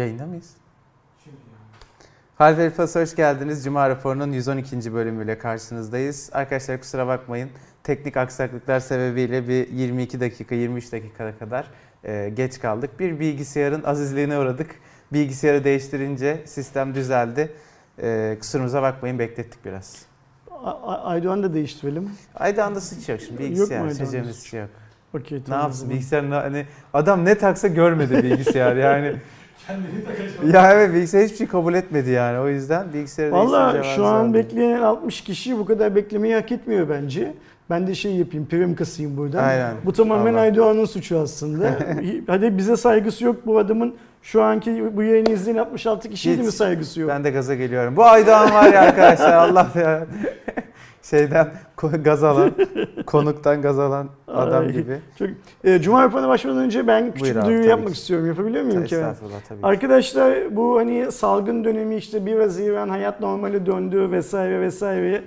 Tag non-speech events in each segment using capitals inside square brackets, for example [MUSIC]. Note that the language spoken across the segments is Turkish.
Yayında mıyız? Halvel Plus hoş geldiniz. Cuma raporunun 112. bölümüyle karşınızdayız. Arkadaşlar kusura bakmayın. Teknik aksaklıklar sebebiyle bir 22 dakika, 23 dakikaya kadar e, geç kaldık. Bir bilgisayarın azizliğine uğradık. Bilgisayarı değiştirince sistem düzeldi. E, kusurumuza bakmayın beklettik biraz. Aydoğan da değiştirelim. Aydoğan'da sıç yok şimdi bilgisayar. Yok mu Aydoğan'da. Okey, Ne tamam. yapsın bilgisayar hani adam ne taksa görmedi bilgisayar yani. [LAUGHS] Kendini takacağım. ya evet bilgisayar hiçbir şey kabul etmedi yani o yüzden bilgisayarı Valla şu an zaten- bekleyen 60 kişi bu kadar beklemeyi hak etmiyor bence. Ben de şey yapayım, prim kasayım buradan. Aynen. Bu tamamen Allah. Aydoğan'ın suçu aslında. [LAUGHS] Hadi bize saygısı yok bu adamın. Şu anki bu yayını izleyen 66 kişiye de mi saygısı yok? Ben de gaza geliyorum. Bu Aydoğan var ya arkadaşlar Allah ya. Şeyden [LAUGHS] gaz alan, konuktan gaz alan adam Ay. gibi. Çok, e, Cuma raporuna başlamadan önce ben küçük Buyur abi, duyuru yapmak ki. istiyorum. Yapabiliyor muyum Kerem? Estağfurullah tabii. ki. Arkadaşlar bu hani salgın dönemi işte 1 Haziran hayat normali döndü vesaire vesaire.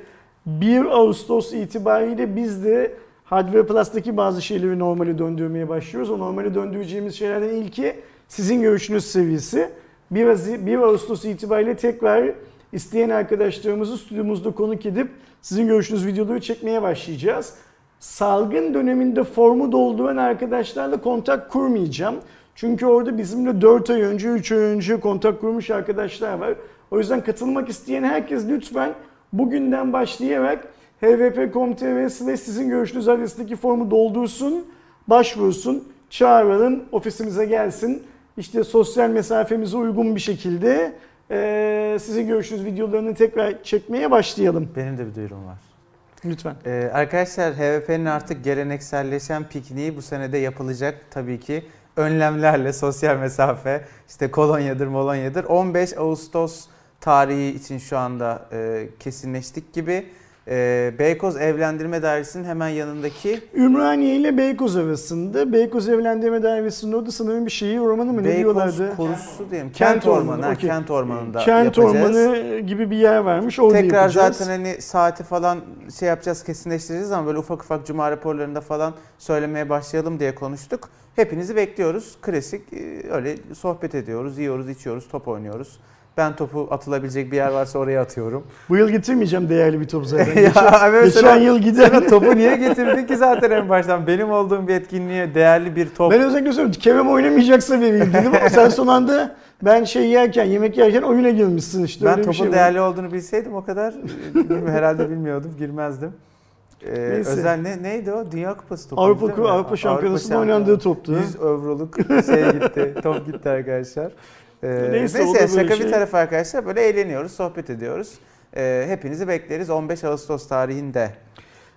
1 Ağustos itibariyle biz de Hardware Plus'taki bazı şeyleri normale döndürmeye başlıyoruz. O normale döndüreceğimiz şeylerden ilki sizin görüşünüz seviyesi. 1, Hazi- 1 Ağustos itibariyle tekrar isteyen arkadaşlarımızı stüdyomuzda konuk edip sizin görüşünüz videoları çekmeye başlayacağız. Salgın döneminde formu dolduran arkadaşlarla kontak kurmayacağım. Çünkü orada bizimle 4 ay önce, 3 ay önce kontak kurmuş arkadaşlar var. O yüzden katılmak isteyen herkes lütfen bugünden başlayarak hvp.com.tr ve sizin görüşünüz adresindeki formu doldursun, başvursun, çağıralım, ofisimize gelsin. İşte sosyal mesafemize uygun bir şekilde eee, sizin görüşünüz videolarını tekrar çekmeye başlayalım. Benim de bir duyurum var. Lütfen. Ee, arkadaşlar HVP'nin artık gelenekselleşen pikniği bu senede yapılacak tabii ki. Önlemlerle sosyal mesafe, işte kolonyadır molonyadır. 15 Ağustos tarihi için şu anda e, kesinleştik gibi. E, Beykoz Evlendirme Dairesi'nin hemen yanındaki Ümraniye ile Beykoz arasında. Beykoz Evlendirme Dairesi'nin orada sanırım bir şehir ormanı mı ne Beykoz diyorlardı? Korusu diyelim. Kent Kent, Ormanı. Okey. Kent Ormanı'nda Kent yapacağız. Ormanı gibi bir yer varmış. Orada Tekrar yapacağız. zaten hani saati falan şey yapacağız kesinleştireceğiz ama böyle ufak ufak cuma raporlarında falan söylemeye başlayalım diye konuştuk. Hepinizi bekliyoruz. Klasik e, öyle sohbet ediyoruz, yiyoruz, içiyoruz, top oynuyoruz. Ben topu atılabilecek bir yer varsa oraya atıyorum. [LAUGHS] Bu yıl getirmeyeceğim değerli bir top zaten. [LAUGHS] Ya, geçen, evet, geçen yıl gider. [LAUGHS] topu niye getirdin ki zaten en baştan? Benim olduğum bir etkinliğe değerli bir top. Ben özellikle söylüyorum. Kerem oynamayacaksa vereyim dedim ama sen son anda ben şey yerken, yemek yerken oyuna girmişsin işte. ben topun şey var. değerli olduğunu bilseydim o kadar e, herhalde bilmiyordum, girmezdim. Ee, Neyse. özel ne neydi o? Dünya Kupası topu. Avrupa? Avrupa Şampiyonası'nda Şampiyonu. oynandığı toptu. 100 euroluk şey gitti. top gitti arkadaşlar. Ee, Neyse, böyle şaka şey. bir tarafa arkadaşlar böyle eğleniyoruz, sohbet ediyoruz. Ee, hepinizi bekleriz 15 Ağustos tarihinde.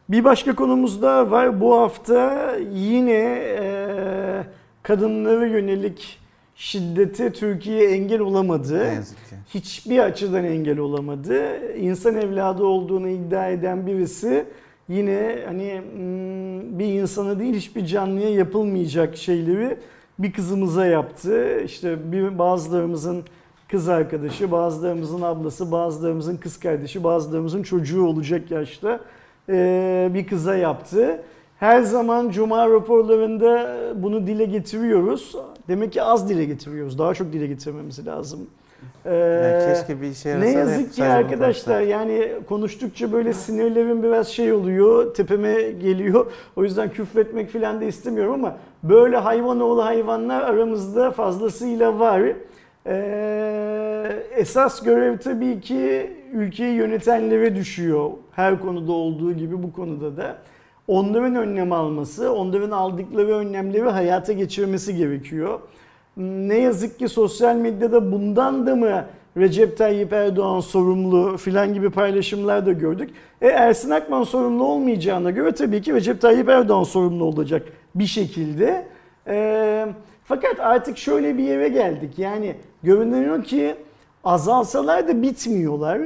Bir başka konumuz da var. Bu hafta yine e, kadınlara yönelik şiddete Türkiye engel olamadı. Ne yazık ki. hiçbir açıdan engel olamadı. İnsan evladı olduğunu iddia eden birisi yine hani hmm, bir insana değil hiçbir canlıya yapılmayacak şeyleri bir kızımıza yaptı. İşte bir bazılarımızın kız arkadaşı, bazılarımızın ablası, bazılarımızın kız kardeşi, bazılarımızın çocuğu olacak yaşta eee, bir kıza yaptı. Her zaman cuma raporlarında bunu dile getiriyoruz. Demek ki az dile getiriyoruz. Daha çok dile getirmemiz lazım. Ee, Yani keşke bir yarasa ne yazık ki arkadaşlar yani konuştukça böyle sinirlerim biraz şey oluyor, tepeme geliyor. O yüzden küfretmek falan da istemiyorum ama böyle hayvanoğlu hayvanlar aramızda fazlasıyla var. Ee, esas görev tabii ki ülkeyi yönetenlere düşüyor. Her konuda olduğu gibi bu konuda da. Onların önlem alması, onların aldıkları önlemleri hayata geçirmesi gerekiyor. Ne yazık ki sosyal medyada bundan da mı Recep Tayyip Erdoğan sorumlu filan gibi paylaşımlar da gördük. E Ersin Akman sorumlu olmayacağına göre tabii ki Recep Tayyip Erdoğan sorumlu olacak bir şekilde. E, fakat artık şöyle bir yere geldik. Yani görünüyor ki azalsalar da bitmiyorlar.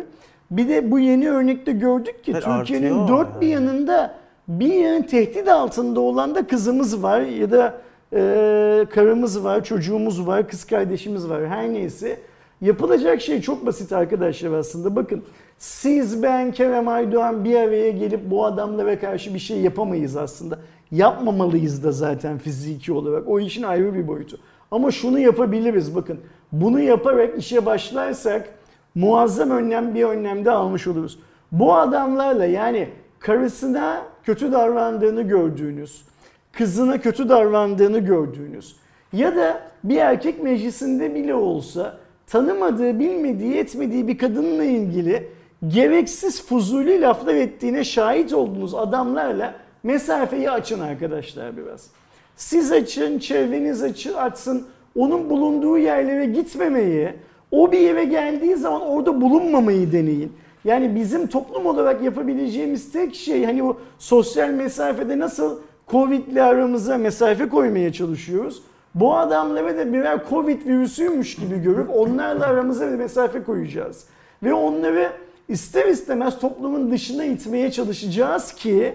Bir de bu yeni örnekte gördük ki Evet, Türkiye'nin dört bir yanında bir yanın tehdit altında olan da kızımız var ya da e, karımız var, çocuğumuz var, kız kardeşimiz var her neyse. Yapılacak şey çok basit arkadaşlar aslında. Bakın siz, ben, Kerem Aydoğan bir araya gelip bu adamlara karşı bir şey yapamayız aslında. Yapmamalıyız da zaten fiziki olarak. O işin ayrı bir boyutu. Ama şunu yapabiliriz bakın. Bunu yaparak işe başlarsak muazzam önlem bir önlemde almış oluruz. Bu adamlarla yani karısına kötü davrandığını gördüğünüz, kızına kötü davrandığını gördüğünüz ya da bir erkek meclisinde bile olsa tanımadığı, bilmediği, etmediği bir kadınla ilgili gereksiz fuzuli laflar ettiğine şahit olduğunuz adamlarla mesafeyi açın arkadaşlar biraz. Siz açın, çevreniz açın, açsın. Onun bulunduğu yerlere gitmemeyi, o bir yere geldiği zaman orada bulunmamayı deneyin. Yani bizim toplum olarak yapabileceğimiz tek şey hani o sosyal mesafede nasıl Covid'le aramıza mesafe koymaya çalışıyoruz. Bu adamlara da birer Covid virüsüymüş gibi görüp onlarla aramıza bir mesafe koyacağız. Ve onları ister istemez toplumun dışına itmeye çalışacağız ki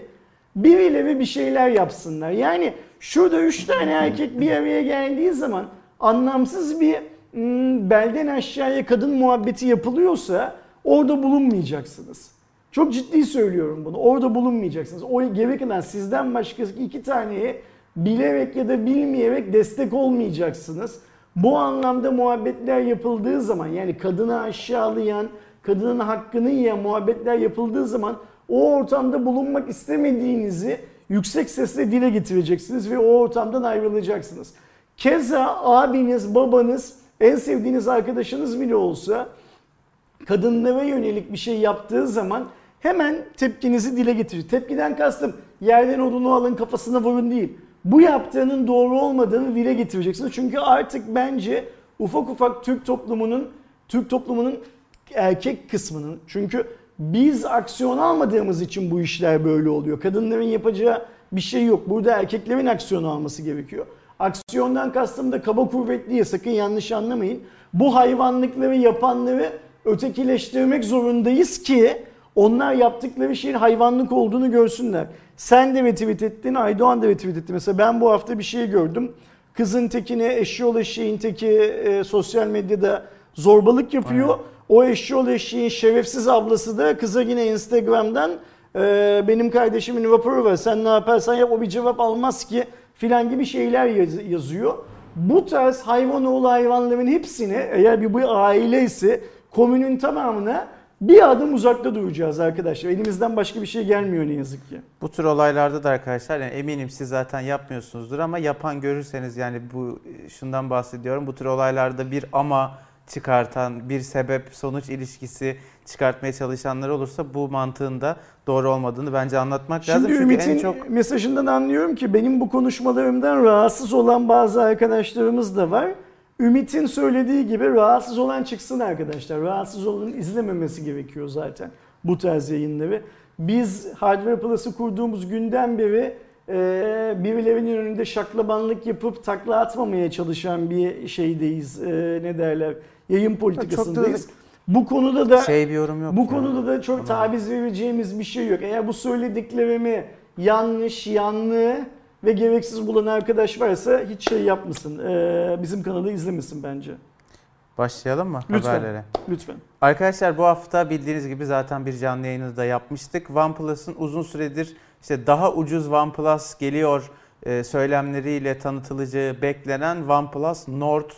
birileri bir şeyler yapsınlar. Yani şurada üç tane erkek bir araya geldiği zaman anlamsız bir hmm, belden aşağıya kadın muhabbeti yapılıyorsa orada bulunmayacaksınız. Çok ciddi söylüyorum bunu. Orada bulunmayacaksınız. O geri kalan sizden başka iki taneye bilerek ya da bilmeyerek destek olmayacaksınız. Bu anlamda muhabbetler yapıldığı zaman yani kadını aşağılayan, kadının hakkını yiyen muhabbetler yapıldığı zaman o ortamda bulunmak istemediğinizi yüksek sesle dile getireceksiniz ve o ortamdan ayrılacaksınız. Keza abiniz, babanız, en sevdiğiniz arkadaşınız bile olsa kadınlara yönelik bir şey yaptığı zaman hemen tepkinizi dile getirir. Tepkiden kastım yerden odunu alın kafasına vurun değil. Bu yaptığının doğru olmadığını dile getireceksiniz. Çünkü artık bence ufak ufak Türk toplumunun Türk toplumunun erkek kısmının çünkü biz aksiyon almadığımız için bu işler böyle oluyor. Kadınların yapacağı bir şey yok. Burada erkeklerin aksiyon alması gerekiyor. Aksiyondan kastım da kaba kuvvetliye sakın yanlış anlamayın. Bu hayvanlıkları yapanları ötekileştirmek zorundayız ki onlar yaptıkları şeyin hayvanlık olduğunu görsünler. Sen de retweet ettin, Aydoğan da retweet etti. Mesela ben bu hafta bir şey gördüm. Kızın tekine eşyol eşeğin teki e, sosyal medyada zorbalık yapıyor. Aynen. O eşyol eşeğin şerefsiz ablası da kıza yine Instagram'dan e, benim kardeşimin raporu var sen ne yaparsan yap o bir cevap almaz ki filan gibi şeyler yaz, yazıyor. Bu tarz hayvanoğlu hayvanların hepsini eğer bir bu aile ise komünün tamamına bir adım uzakta duracağız arkadaşlar. Elimizden başka bir şey gelmiyor ne yazık ki. Bu tür olaylarda da arkadaşlar yani eminim siz zaten yapmıyorsunuzdur ama yapan görürseniz yani bu şundan bahsediyorum. Bu tür olaylarda bir ama çıkartan, bir sebep sonuç ilişkisi çıkartmaya çalışanlar olursa bu mantığın da doğru olmadığını bence anlatmak Şimdi lazım. Şimdi Ümit'in çok... mesajından anlıyorum ki benim bu konuşmalarımdan rahatsız olan bazı arkadaşlarımız da var. Ümit'in söylediği gibi rahatsız olan çıksın arkadaşlar. Rahatsız olanın izlememesi gerekiyor zaten bu tarz yayınları. Biz Hardware Plus'ı kurduğumuz günden beri e, birilerinin önünde şaklabanlık yapıp takla atmamaya çalışan bir şeydeyiz. E, ne derler? Yayın politikasındayız. Bu konuda da şey bir yorum yok. Bu ya. konuda da çok taviz vereceğimiz bir şey yok. Eğer bu söylediklerimi yanlış, yanlı ve gereksiz bulan arkadaş varsa hiç şey yapmasın. Ee, bizim kanalı izlemesin bence. Başlayalım mı lütfen, haberlere? Lütfen. Arkadaşlar bu hafta bildiğiniz gibi zaten bir canlı yayını da yapmıştık. OnePlus'ın uzun süredir işte daha ucuz OnePlus geliyor e, söylemleriyle tanıtılacağı beklenen OnePlus Nord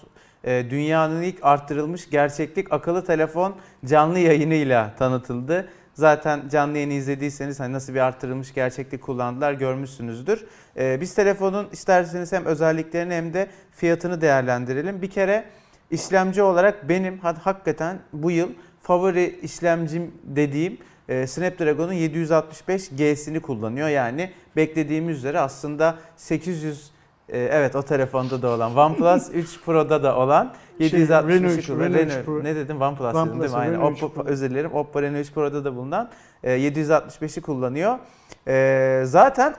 e, dünyanın ilk arttırılmış gerçeklik akıllı telefon canlı yayınıyla tanıtıldı. Zaten canlı yayını izlediyseniz hani nasıl bir arttırılmış gerçeklik kullandılar görmüşsünüzdür. Ee, biz telefonun isterseniz hem özelliklerini hem de fiyatını değerlendirelim. Bir kere işlemci olarak benim hakikaten bu yıl favori işlemcim dediğim e, Snapdragon'un 765G'sini kullanıyor. Yani beklediğimiz üzere aslında 800 e, evet o telefonda da olan OnePlus [LAUGHS] 3 Pro'da da olan 760 şey, Renault, Renault, Pro. ne dedim OnePlus, OnePlus dedim değil mi? Aynen. Oppo, Pro. özür dilerim. Oppo Reno 3 Pro'da da bulunan e, 765'i kullanıyor. E, zaten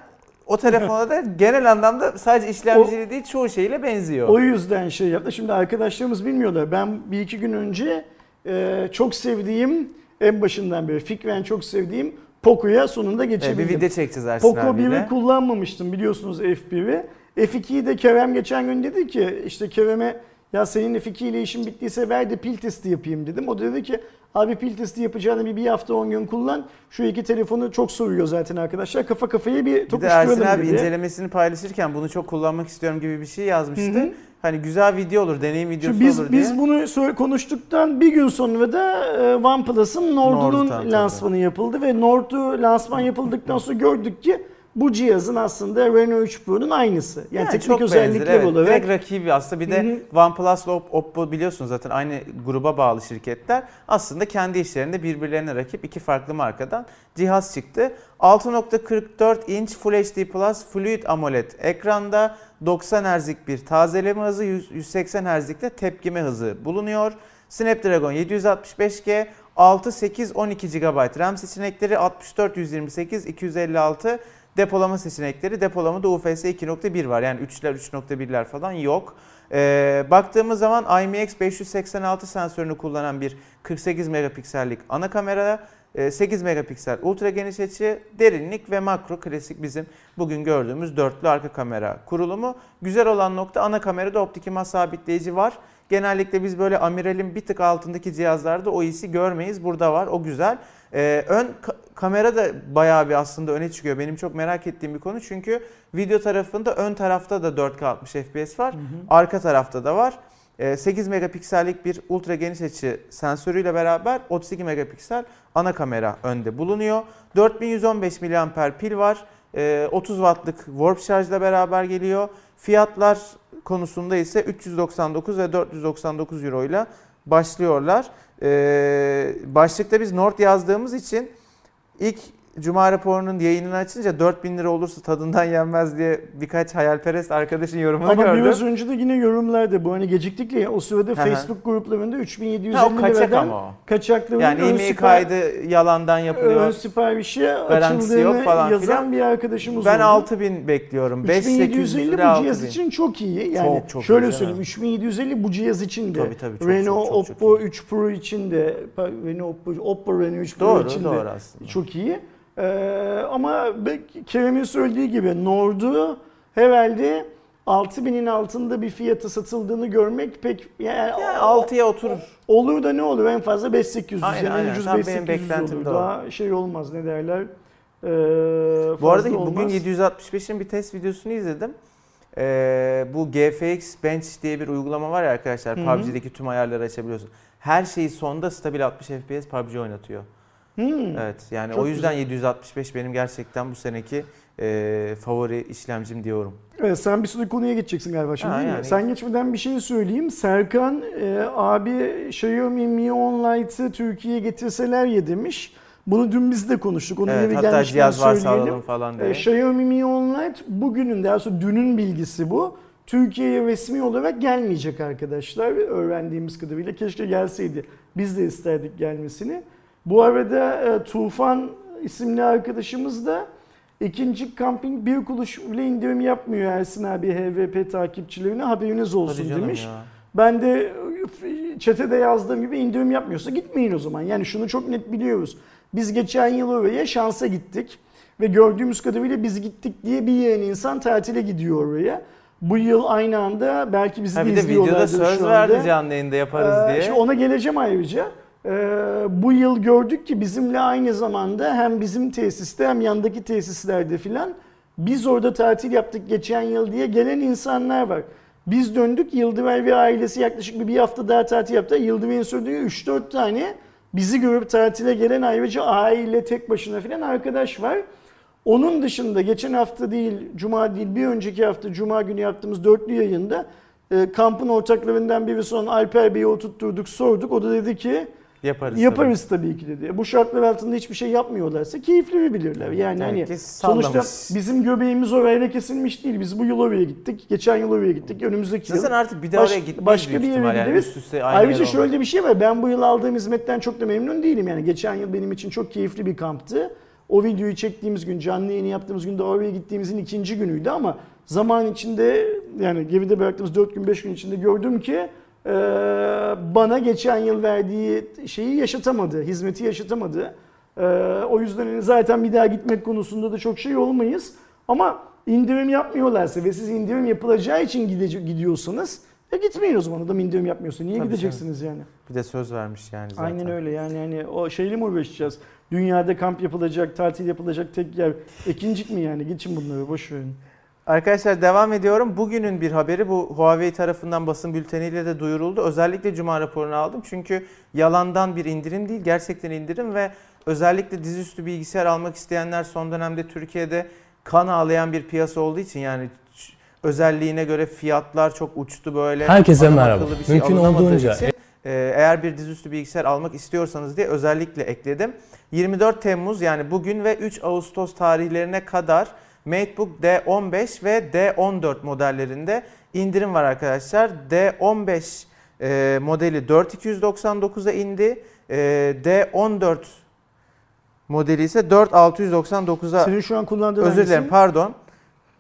o telefona da [LAUGHS] genel anlamda sadece işlemcili değil çoğu şeyle benziyor. O yüzden şey yaptı. Şimdi arkadaşlarımız bilmiyorlar. Ben bir iki gün önce e, çok sevdiğim en başından beri fikren çok sevdiğim Poco'ya sonunda geçebildim. E, bir video çekeceğiz Ersin Poco 1'i kullanmamıştım biliyorsunuz F1'i. F2'yi de Kerem geçen gün dedi ki işte Kerem'e Ya seninle fikriyle işim bittiyse ver de pil testi yapayım dedim. O da dedi ki abi pil testi yapacağını bir, bir hafta 10 gün kullan. Şu iki telefonu çok soruyor zaten arkadaşlar. Kafa kafaya bir Bir de tokuşturalım Ersin abi dedi. incelemesini paylaşırken bunu çok kullanmak istiyorum gibi bir şey yazmıştı. Hı hı. Hani güzel video olur, deneyim videosu Şimdi biz olur diye. biz bunu konuştuktan bir gün sonra da e, OnePlus'ın Nord'un Nord lansmanı yapıldı ve Nord'u lansman yapıldıktan sonra gördük ki bu cihazın aslında Reno 3 Pro'nun aynısı. Yani, Yani teknik çok özellikler benzer, evet. olarak Direkt rakibi aslında. Bir de Hı OnePlus'la Op- Oppo biliyorsunuz zaten aynı gruba bağlı şirketler. Aslında kendi işlerinde birbirlerine rakip iki farklı markadan cihaz çıktı. 6.44 inç Full HD Plus Fluid AMOLED ekranda 90 Hz'lik bir tazeleme hızı, 100 180 Hz'lik de tepkime hızı bulunuyor. Snapdragon 765G, 6, 8, 12 GB RAM seçenekleri, 64, 128, 256 depolama seçenekleri. Depolamada UFS 2.1 var. Yani 3'ler, 3.1'ler falan yok. Ee, baktığımız zaman IMX 586 sensörünü kullanan bir 48 megapiksellik ana kamera, e, 8 megapiksel ultra geniş açı, derinlik ve makro klasik bizim bugün gördüğümüz dörtlü arka kamera kurulumu. Güzel olan nokta ana kamerada optik imaj sabitleyici var. Genellikle biz böyle amiralin bir tık altındaki cihazlarda o iyisi görmeyiz. Burada var o güzel. Ee, ön ka- kamera da bayağı bir aslında öne çıkıyor. Benim çok merak ettiğim bir konu çünkü video tarafında ön tarafta da 4K 60 FPS var. Arka tarafta da var. Ee, 8 megapiksellik bir ultra geniş açı sensörüyle beraber 32 megapiksel ana kamera önde bulunuyor. 4115 mAh pil var. Ee, 30 wattlık warp şarjla beraber geliyor. Fiyatlar konusunda ise 399 ve 499 euro ile başlıyorlar. Ee, başlıkta biz Nord yazdığımız için ilk Cuma raporunun yayınını açınca 4000 lira olursa tadından yenmez diye birkaç hayalperest arkadaşın yorumunu Ama gördüm. biraz önce de yine yorumlarda bu hani geciktik ya o sırada hı. Facebook gruplarında 3750 Ha, o kaçak liradan ama o. Yani ön, sipa- kaydı yalandan ön yapılıyor. siparişi Garantisi açıldığını yok falan yazan filan. bir arkadaşımız Ben oldu. 6000 bekliyorum. 5800 3750 lira bu cihaz 6000. için çok iyi. Yani Çok, çok şöyle iyi, söyleyeyim 3750 bu cihaz için de. Tabii, tabii, çok, Renault çok, çok, çok Oppo iyi. 3 Pro için de Renault Oppo, Oppo Renault 3 Pro Doğru için doğru de aslında. çok iyi. Ee, ama Kerem'in söylediği gibi Nord'u herhalde 6000'in altında bir fiyata satıldığını görmek pek yani, Yani 6'ya oturur. olur da ne olur en fazla 5800 Aynen, yani aynen. ucuz Tam benim 5800 beklentim olur. Daha şey olmaz ne derler. Ee, Bu arada bugün olmaz. 765'in bir test videosunu izledim. Ee, bu GFX Bench diye bir uygulama var ya arkadaşlar. Hı hı. PUBG'deki tüm ayarları açabiliyorsun. Her şeyi sonda stabil 60 FPS PUBG oynatıyor. Hmm. Evet yani Çok o yüzden 765 benim gerçekten bu seneki e, favori işlemcim diyorum. Evet, sen bir sürü konuya geçeceksin galiba şimdi Ha, değil mi? yani. Sen geçmeden bir şey söyleyeyim. Serkan e, abi Xiaomi Mi 10 Lite'ı Türkiye'ye getirseler ya demiş. Bunu dün biz de konuştuk. Onu Evet, hatta cihaz varsa söyleyelim. alalım falan diye. E, Xiaomi Mi 10 Lite bugünün daha sonra dünün bilgisi bu. Türkiye'ye resmi olarak gelmeyecek arkadaşlar. Öğrendiğimiz kadarıyla keşke gelseydi. Biz de isterdik gelmesini. Bu arada e, Tufan isimli arkadaşımız da ikinci kamping bir kuruş bile indirim yapmıyor Ersin abi HVP takipçilerine haberiniz olsun Hadi demiş. ya. Ben de e, çetede yazdığım gibi indirim yapmıyorsa gitmeyin o zaman. Yani şunu çok net biliyoruz. Biz geçen yıl oraya şansa gittik. Ve gördüğümüz kadarıyla biz gittik diye bir yığın insan tatile gidiyor oraya. Bu yıl aynı anda belki bizi Ha de bir de videoda izliyorlardır söz verdi canlı yayında yaparız Ee, diye. şimdi ona geleceğim ayrıca. Ee, bu yıl gördük ki bizimle aynı zamanda hem bizim tesiste hem yandaki tesislerde filan biz orada tatil yaptık geçen yıl diye gelen insanlar var. Biz döndük Yıldıver ve ailesi yaklaşık bir, bir hafta daha tatil yaptı. Yıldıver'in söylediği 3-4 tane bizi görüp tatile gelen ayrıca aile tek başına filan arkadaş var. Onun dışında geçen hafta değil, cuma değil, bir önceki hafta cuma günü yaptığımız dörtlü yayında e, kampın ortaklarından birisi olan Alper Bey'i oturtturduk, sorduk. O da dedi ki Yaparız. yaparız tabii ki dedi. Bu şartlar altında hiçbir şey yapmıyorlarsa keyifli bilirler. Yani hani sonuçta sallamış. bizim göbeğimiz orayla kesilmiş değil. Biz bu yıl oraya gittik, geçen yıl oraya gittik, önümüzdeki yıl. Zaten artık bir de Baş- oraya gitmeyiz başka bir yere ihtimal yani gideriz. üst Ayrıca şöyle olmaz. de bir şey var. Ben bu yıl aldığım hizmetten çok da memnun değilim. Yani geçen yıl benim için çok keyifli bir kamptı. O videoyu çektiğimiz gün, canlı yayını yaptığımız günde oraya gittiğimizin ikinci günüydü ama zaman içinde yani geride bıraktığımız 4 gün 5 gün içinde gördüm ki bana geçen yıl verdiği şeyi yaşatamadı, hizmeti yaşatamadı. E, o yüzden hani zaten bir daha gitmek konusunda da çok şey olmayız. Ama indirim yapmıyorlarsa ve siz indirim yapılacağı için gide- gidiyorsanız E gitmeyin o zaman adam indirim yapmıyorsa. Niye Tabii gideceksiniz yani? Bir de söz vermiş yani zaten. Aynen öyle yani yani o şeyle mi uğraşacağız? Dünyada kamp yapılacak, tatil yapılacak tek yer. Ekincik mi yani? Geçin bunları boş verin. Arkadaşlar devam ediyorum. Bugünün bir haberi bu Huawei tarafından basın bülteniyle de duyuruldu. Özellikle cuma raporunu aldım. Çünkü yalandan bir indirim değil, gerçekten indirim ve özellikle dizüstü bilgisayar almak isteyenler son dönemde Türkiye'de kan ağlayan bir piyasa olduğu için yani özelliğine göre fiyatlar çok uçtu böyle. Herkese merhaba. şey Mümkün olduğunca için, e, eğer bir dizüstü bilgisayar almak istiyorsanız diye özellikle ekledim. 24 Temmuz yani bugün ve 3 Ağustos tarihlerine kadar MateBook D15 ve D14 modellerinde indirim var arkadaşlar. D15 e, modeli 4299'a indi. E, D14 modeli ise 4699'a Senin şu an kullandığın özür dilerim hangisi? pardon.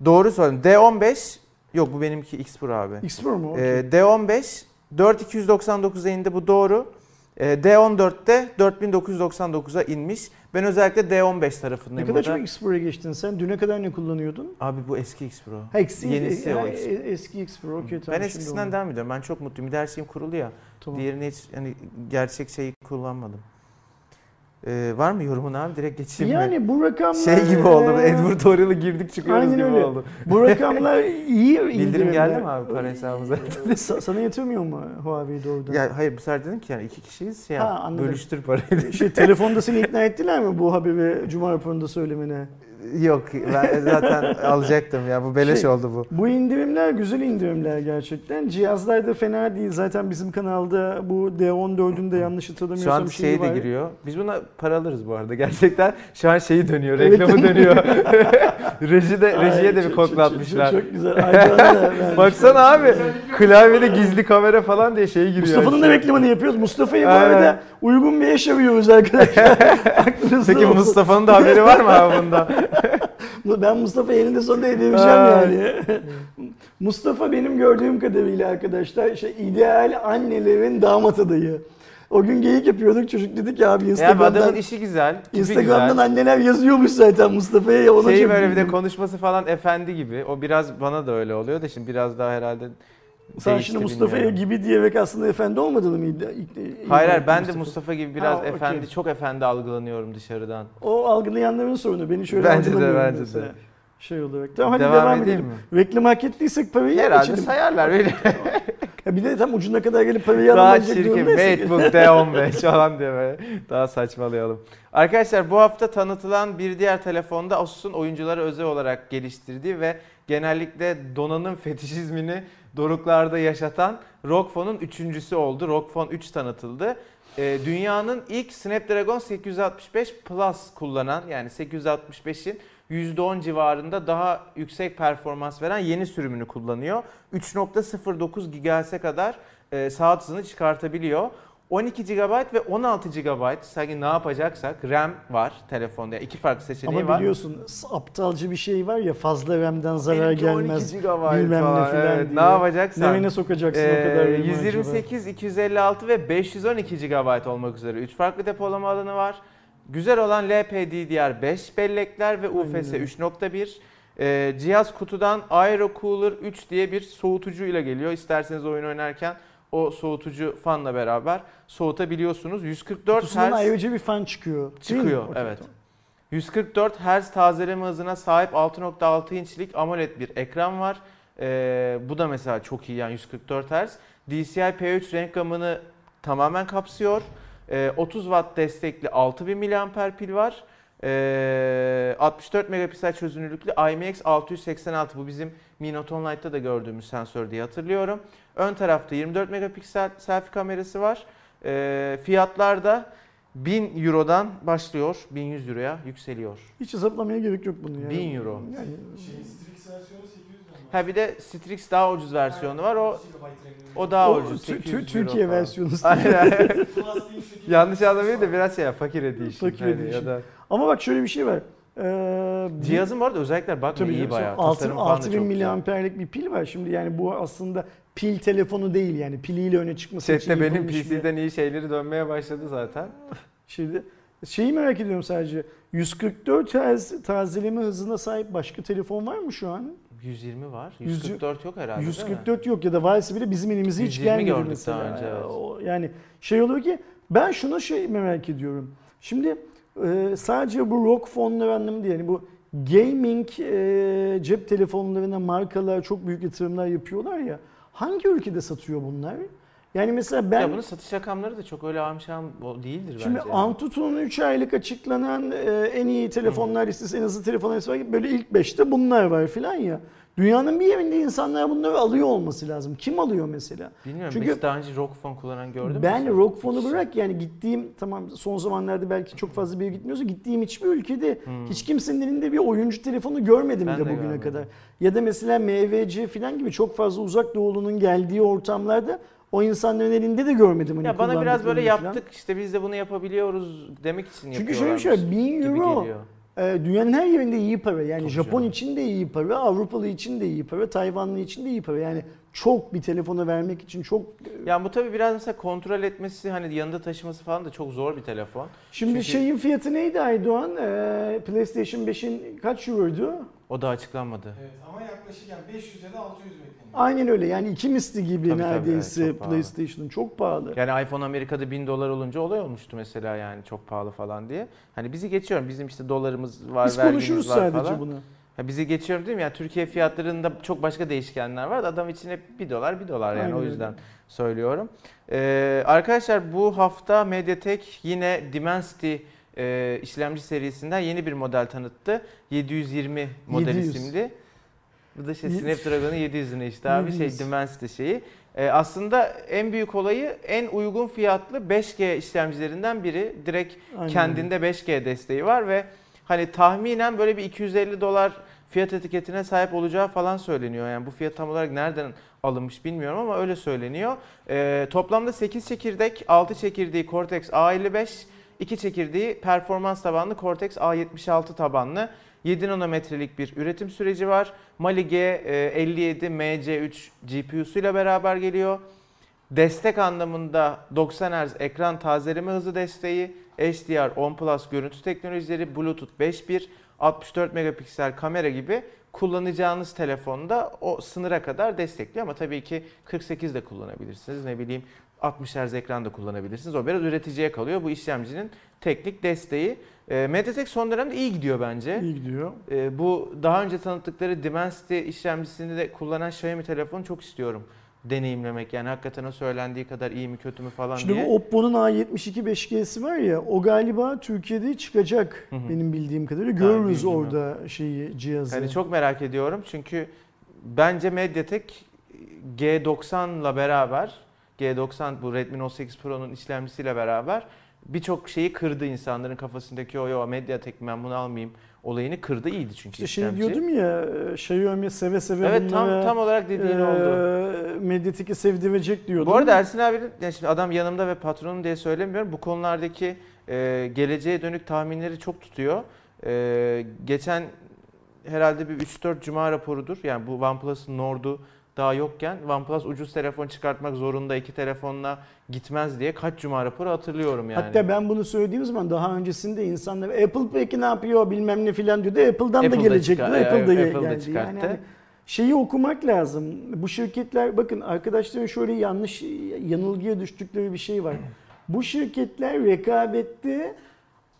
Doğru söyledim. D15 yok bu benimki X Pro abi. X Pro mu? Okey. Ee, D15 4299'a indi bu doğru. Ee, D14'te 4999'a inmiş. Ben özellikle D15 ne tarafındayım kadar burada. çok X Pro'ya geçtin sen? Düne kadar ne kullanıyordun? Abi bu eski X Pro. Ha, eksi, Yenisi ha, o X. e- eski X Pro. Okey tamam. ben eskisinden devam ediyorum. Ben çok mutluyum. Bir de her şeyim kurulu ya. Tamam. Diğerini hiç hani gerçek şeyi kullanmadım. Ee, var mı yorumun abi? Direkt geçeyim mi? Yani bu rakamlar... Şey gibi oldu. e, Edward Orwell'ı girdik çıkıyoruz Aynen gibi öyle. oldu. Bu rakamlar [LAUGHS] iyi Bildirim geldi mi abi para hesabımıza? Sa- Sana yatırmıyor mu Huawei doğrudan? ya hayır bu sefer dedim ki yani iki kişiyiz ya. Ha, anladım. bölüştür parayı. Şey telefonda seni ikna ettiler mi bu haberi Cuma raporunda söylemene? Yok ben zaten alacaktım ya bu beleş Şey, oldu bu. Bu indirimler güzel indirimler gerçekten. Cihazlar da fena değil. Zaten bizim kanalda bu D14'ün de yanlış Şu hatırlamıyorsam an şeyi şey de var. giriyor. Biz buna para alırız bu arada. Gerçekten şu an şeyi dönüyor, reklamı dönüyor. [LAUGHS] Reji de, Ay, rejiye de çok- bir çok- koklatmışlar. Çok, çok güzel. Da [LAUGHS] vermişler. Baksana abi klavyede gizli kamera falan diye şey giriyor. Mustafa'nın da aşağı. reklamını yapıyoruz. Mustafa'yı bu arada uygun bir eş arıyoruz arkadaşlar. [LAUGHS] Aklınızda Peki. Mustafa'nın da haberi var mı abi bundan? [LAUGHS] Ben Mustafa elinde sonunda edemeyeceğim yani. [LAUGHS] Mustafa benim gördüğüm kadarıyla arkadaşlar işte ideal annelerin damat adayı. O gün geyik yapıyorduk çocuk dedi ki abi ya Instagram'dan, adamın işi güzel, Instagram'dan güzel. anneler yazıyormuş zaten Mustafa'ya ya ona Şeyi çok böyle bir de konuşması falan efendi gibi. O biraz bana da öyle oluyor da şimdi biraz daha herhalde Sen şimdi Mustafa'ya gibi diyerek aslında efendi olmadığını mı iddia, Hayır hayır ben de Mustafa gibi biraz Ha, okey. efendi, çok efendi algılanıyorum dışarıdan. O algılayanların sorunu. Beni şöyle Bence de, bence mesela. de. Şey olarak. Tamam hadi Devam devam, edeyim edelim. Reklam hak ettiysek parayı Herhalde geçelim. sayarlar böyle. [LAUGHS] Ya bir de tam ucuna kadar gelip parayı Daha alamayacak çirkin. durumdaysak- MateBook [LAUGHS] D15 falan diye böyle. Daha saçmalayalım. Arkadaşlar bu hafta tanıtılan bir diğer telefonda Asus'un oyunculara özel olarak geliştirdiği ve genellikle donanım [LAUGHS] fetişizmini doruklarda yaşatan ROG Phone'un üçüncüsü oldu. ROG Phone 3 tanıtıldı. Ee, dünyanın ilk Snapdragon 865 Plus kullanan yani 865'in %10 civarında daha yüksek performans veren yeni sürümünü kullanıyor. 3.09 GHz'e kadar e, saat hızını çıkartabiliyor. 12 GB ve 16 GB sanki ne yapacaksak RAM var telefonda. Yani iki farklı seçeneği Ama var. biliyorsun aptalca bir şey var ya fazla RAM'den zarar Benimki gelmez. 12 GB bilmem ne falan. filan Evet, diye. ne yapacaksan. Nereye sokacaksın o kadar Ee, RAM'i 128, 256 ve 512 GB olmak üzere 3 farklı depolama alanı var. Güzel olan LPDDR5 bellekler ve UFS Aynen. 3.1. Ee, cihaz kutudan Aero Cooler 3 diye bir soğutucu ile geliyor. İsterseniz oyun oynarken o soğutucu fanla beraber soğutabiliyorsunuz. 144 Kutusundan Hz ayrıca bir fan çıkıyor. Çıkıyor. Evet. tamam. 144 Hz tazeleme hızına sahip 6.6 inçlik AMOLED bir ekran var. Ee, bu da mesela çok iyi yani 144 Hz. DCI P3 renk gamını tamamen kapsıyor. Ee, 30 Watt destekli 6000 mAh pil var. Ee, 64 megapiksel çözünürlüklü IMX 686 bu bizim Mi Note 10 Lite'da da gördüğümüz sensör diye hatırlıyorum. Ön tarafta 24 megapiksel selfie kamerası var. Ee, fiyatlar da 1000 Euro'dan başlıyor, 1100 Euro'ya yükseliyor. Hiç hesaplamaya gerek yok bunu yani. 1000 euro. Yani, Şey, Strix versiyonu 800 lira. Ha bir de Strix daha ucuz versiyonu var. O o daha o ucuz. Tü- 800 Tü- euro Türkiye falan. versiyonu. [LAUGHS] Aynen. Plus değil, 800 Yanlış anlamayın da biraz şey ya, fakir edition. Fakir hani edition. Ya da Ama bak şöyle bir şey var. Ee, bir- cihazın bu arada özellikler Tabii iyi bayağı. altı- Tasarım falan da 6000 çok güzel. miliamperlik bir pil var. Şimdi yani bu aslında pil telefonu değil yani piliyle öne çıkması için Chat'te benim yapılmış bir- PC'den iyi şeyleri dönmeye başladı zaten. [LAUGHS] Şimdi şeyi merak ediyorum sadece. 144 Hz tazeleme hızına sahip başka telefon var mı şu an? 120 var. Yüz- 144 yok herhalde değil mi? 144 yok ya da varsa bile bizim elimize hiç 120 gelmedi gördük mesela. daha önce, evet. Yani şey oluyor ki ben şunu şey merak ediyorum. Şimdi e, sadece bu rock fonları anlamında. Yani bu gaming e, cep telefonlarına markalar çok büyük yatırımlar yapıyorlar ya. Hangi ülkede satıyor bunlar? Yani mesela ben Ya bunun satış rakamları da çok öyle amşam değildir Şimdi bence. Antutu'nun 3 aylık açıklanan e, en iyi telefonlar listesi, en hızlı telefonlar listesi var. Böyle ilk 5'te bunlar var filan ya. Dünyanın bir yerinde insanlar bunları alıyor olması lazım. Kim alıyor mesela? Bilmiyorum Çünkü hiç daha önce rock phone kullanan gördün mü? ben sen? rock fonu bırak yani gittiğim tamam son zamanlarda belki çok fazla bir yere gitmiyorsa gittiğim hiçbir ülkede Hmm. hiç kimsenin elinde bir oyuncu telefonu görmedim Ben de de bugüne görmedim. kadar. Ya da mesela MVC falan gibi çok fazla uzak doğulunun geldiği ortamlarda o insanların elinde de görmedim. Hani Ya bana biraz böyle falan. yaptık işte biz de bunu yapabiliyoruz demek için Çünkü şöyle yapıyorlarmış şey var, 1000 gibi euro geliyor. E, dünyanın her yerinde iyi para. Yani Tabii Japon canım. için de iyi para, Avrupalı için de iyi para, Tayvanlı için de iyi para. Yani çok bir telefonu vermek için çok... Yani bu tabii biraz mesela kontrol etmesi hani yanında taşıması falan da çok zor bir telefon. Şimdi Çünkü- şeyin fiyatı neydi Aydoğan? E, PlayStation 5'in kaç euroydu? O da açıklanmadı. Evet ama yaklaşık yani 500 ya da 600 bekleniyor. Aynen öyle yani iki misli gibi Tabii tabii, neredeyse evet, çok pahalı. PlayStation'ın çok pahalı. Yani iPhone Amerika'da 1000 dolar olunca olay olmuştu mesela yani çok pahalı falan diye. Hani bizi geçiyorum bizim işte dolarımız var, Biz vergimiz konuşuruz var sadece falan. bunu. Ya bizi geçiyorum değil mi? Yani Türkiye fiyatlarında çok başka değişkenler var. Adam için hep 1 dolar 1 dolar yani Aynen o yüzden söylüyorum. Ee, arkadaşlar bu hafta MediaTek yine Dimensity e, işlemci serisinden yeni bir model tanıttı. 720 model 700. isimli. Bu da şey Snapdragon'un 700'ünü işte abi 700. şey Dimensity şeyi. Ee, aslında en büyük olayı en uygun fiyatlı 5G işlemcilerinden biri. Direkt Aynen kendinde 5G desteği var ve hani tahminen böyle bir 250 dolar fiyat etiketine sahip olacağı falan söyleniyor. Yani bu fiyat tam olarak nereden alınmış bilmiyorum ama öyle söyleniyor. Ee, toplamda 8 çekirdek, 6 çekirdeği Cortex A55, 2 çekirdeği performans tabanlı Cortex A76 tabanlı. 7 nanometrelik bir üretim süreci var. Mali G57 MC3 GPU'suyla beraber geliyor. Destek anlamında 90 Hz ekran tazeleme hızı desteği, HDR 10 Plus görüntü teknolojileri, Bluetooth 5.1, 64 megapiksel kamera gibi kullanacağınız telefonda o sınıra kadar destekliyor ama tabii ki 48 de kullanabilirsiniz. Ne bileyim 60 Hz ekran da kullanabilirsiniz. O biraz üreticiye kalıyor bu işlemcinin teknik desteği. E, MediaTek son dönemde iyi gidiyor bence. İyi gidiyor. E, bu daha önce tanıttıkları Dimensity işlemcisini de kullanan Xiaomi telefonu çok istiyorum deneyimlemek. Yani hakikaten o söylendiği kadar iyi mi kötü mü falan Şimdi diye. bu Oppo'nun A72 5G'si var ya o galiba Türkiye'de çıkacak Hı hı. benim bildiğim kadarıyla. Görürüz orada şeyi cihazı. Yani çok merak ediyorum çünkü bence Mediatek G90'la beraber G90 bu Redmi Note 8 Pro'nun işlemcisiyle beraber birçok şeyi kırdı insanların kafasındaki o yo Mediatek ben bunu almayayım olayını kırdı iyiydi çünkü İşte şey işlemci. diyordum ya Xiaomi seve seve Evet tam tam olarak dediğin e, oldu. Mediatek'i sevdirecek diyordum. Bu arada Ersin abinin yani şimdi adam yanımda ve patronum diye söylemiyorum. Bu konulardaki e, geleceğe dönük tahminleri çok tutuyor. E, geçen herhalde bir 3-4 cuma raporudur. Yani bu OnePlus'ın Nord'u daha yokken OnePlus ucuz telefon çıkartmak zorunda iki telefonla gitmez diye kaç cuma raporu hatırlıyorum yani. Hatta ben bunu söylediğim zaman daha öncesinde insanlar Apple peki ne yapıyor bilmem ne filan diyordu. Apple'dan da Apple'da gelecek. çıkar- diyor. Apple'da evet, Apple'da geldi. çıkarttı. Yani hani şeyi okumak lazım. Bu şirketler bakın arkadaşların şöyle yanlış yanılgıya düştükleri bir şey var. [CLEARS THROAT] Bu şirketler rekabette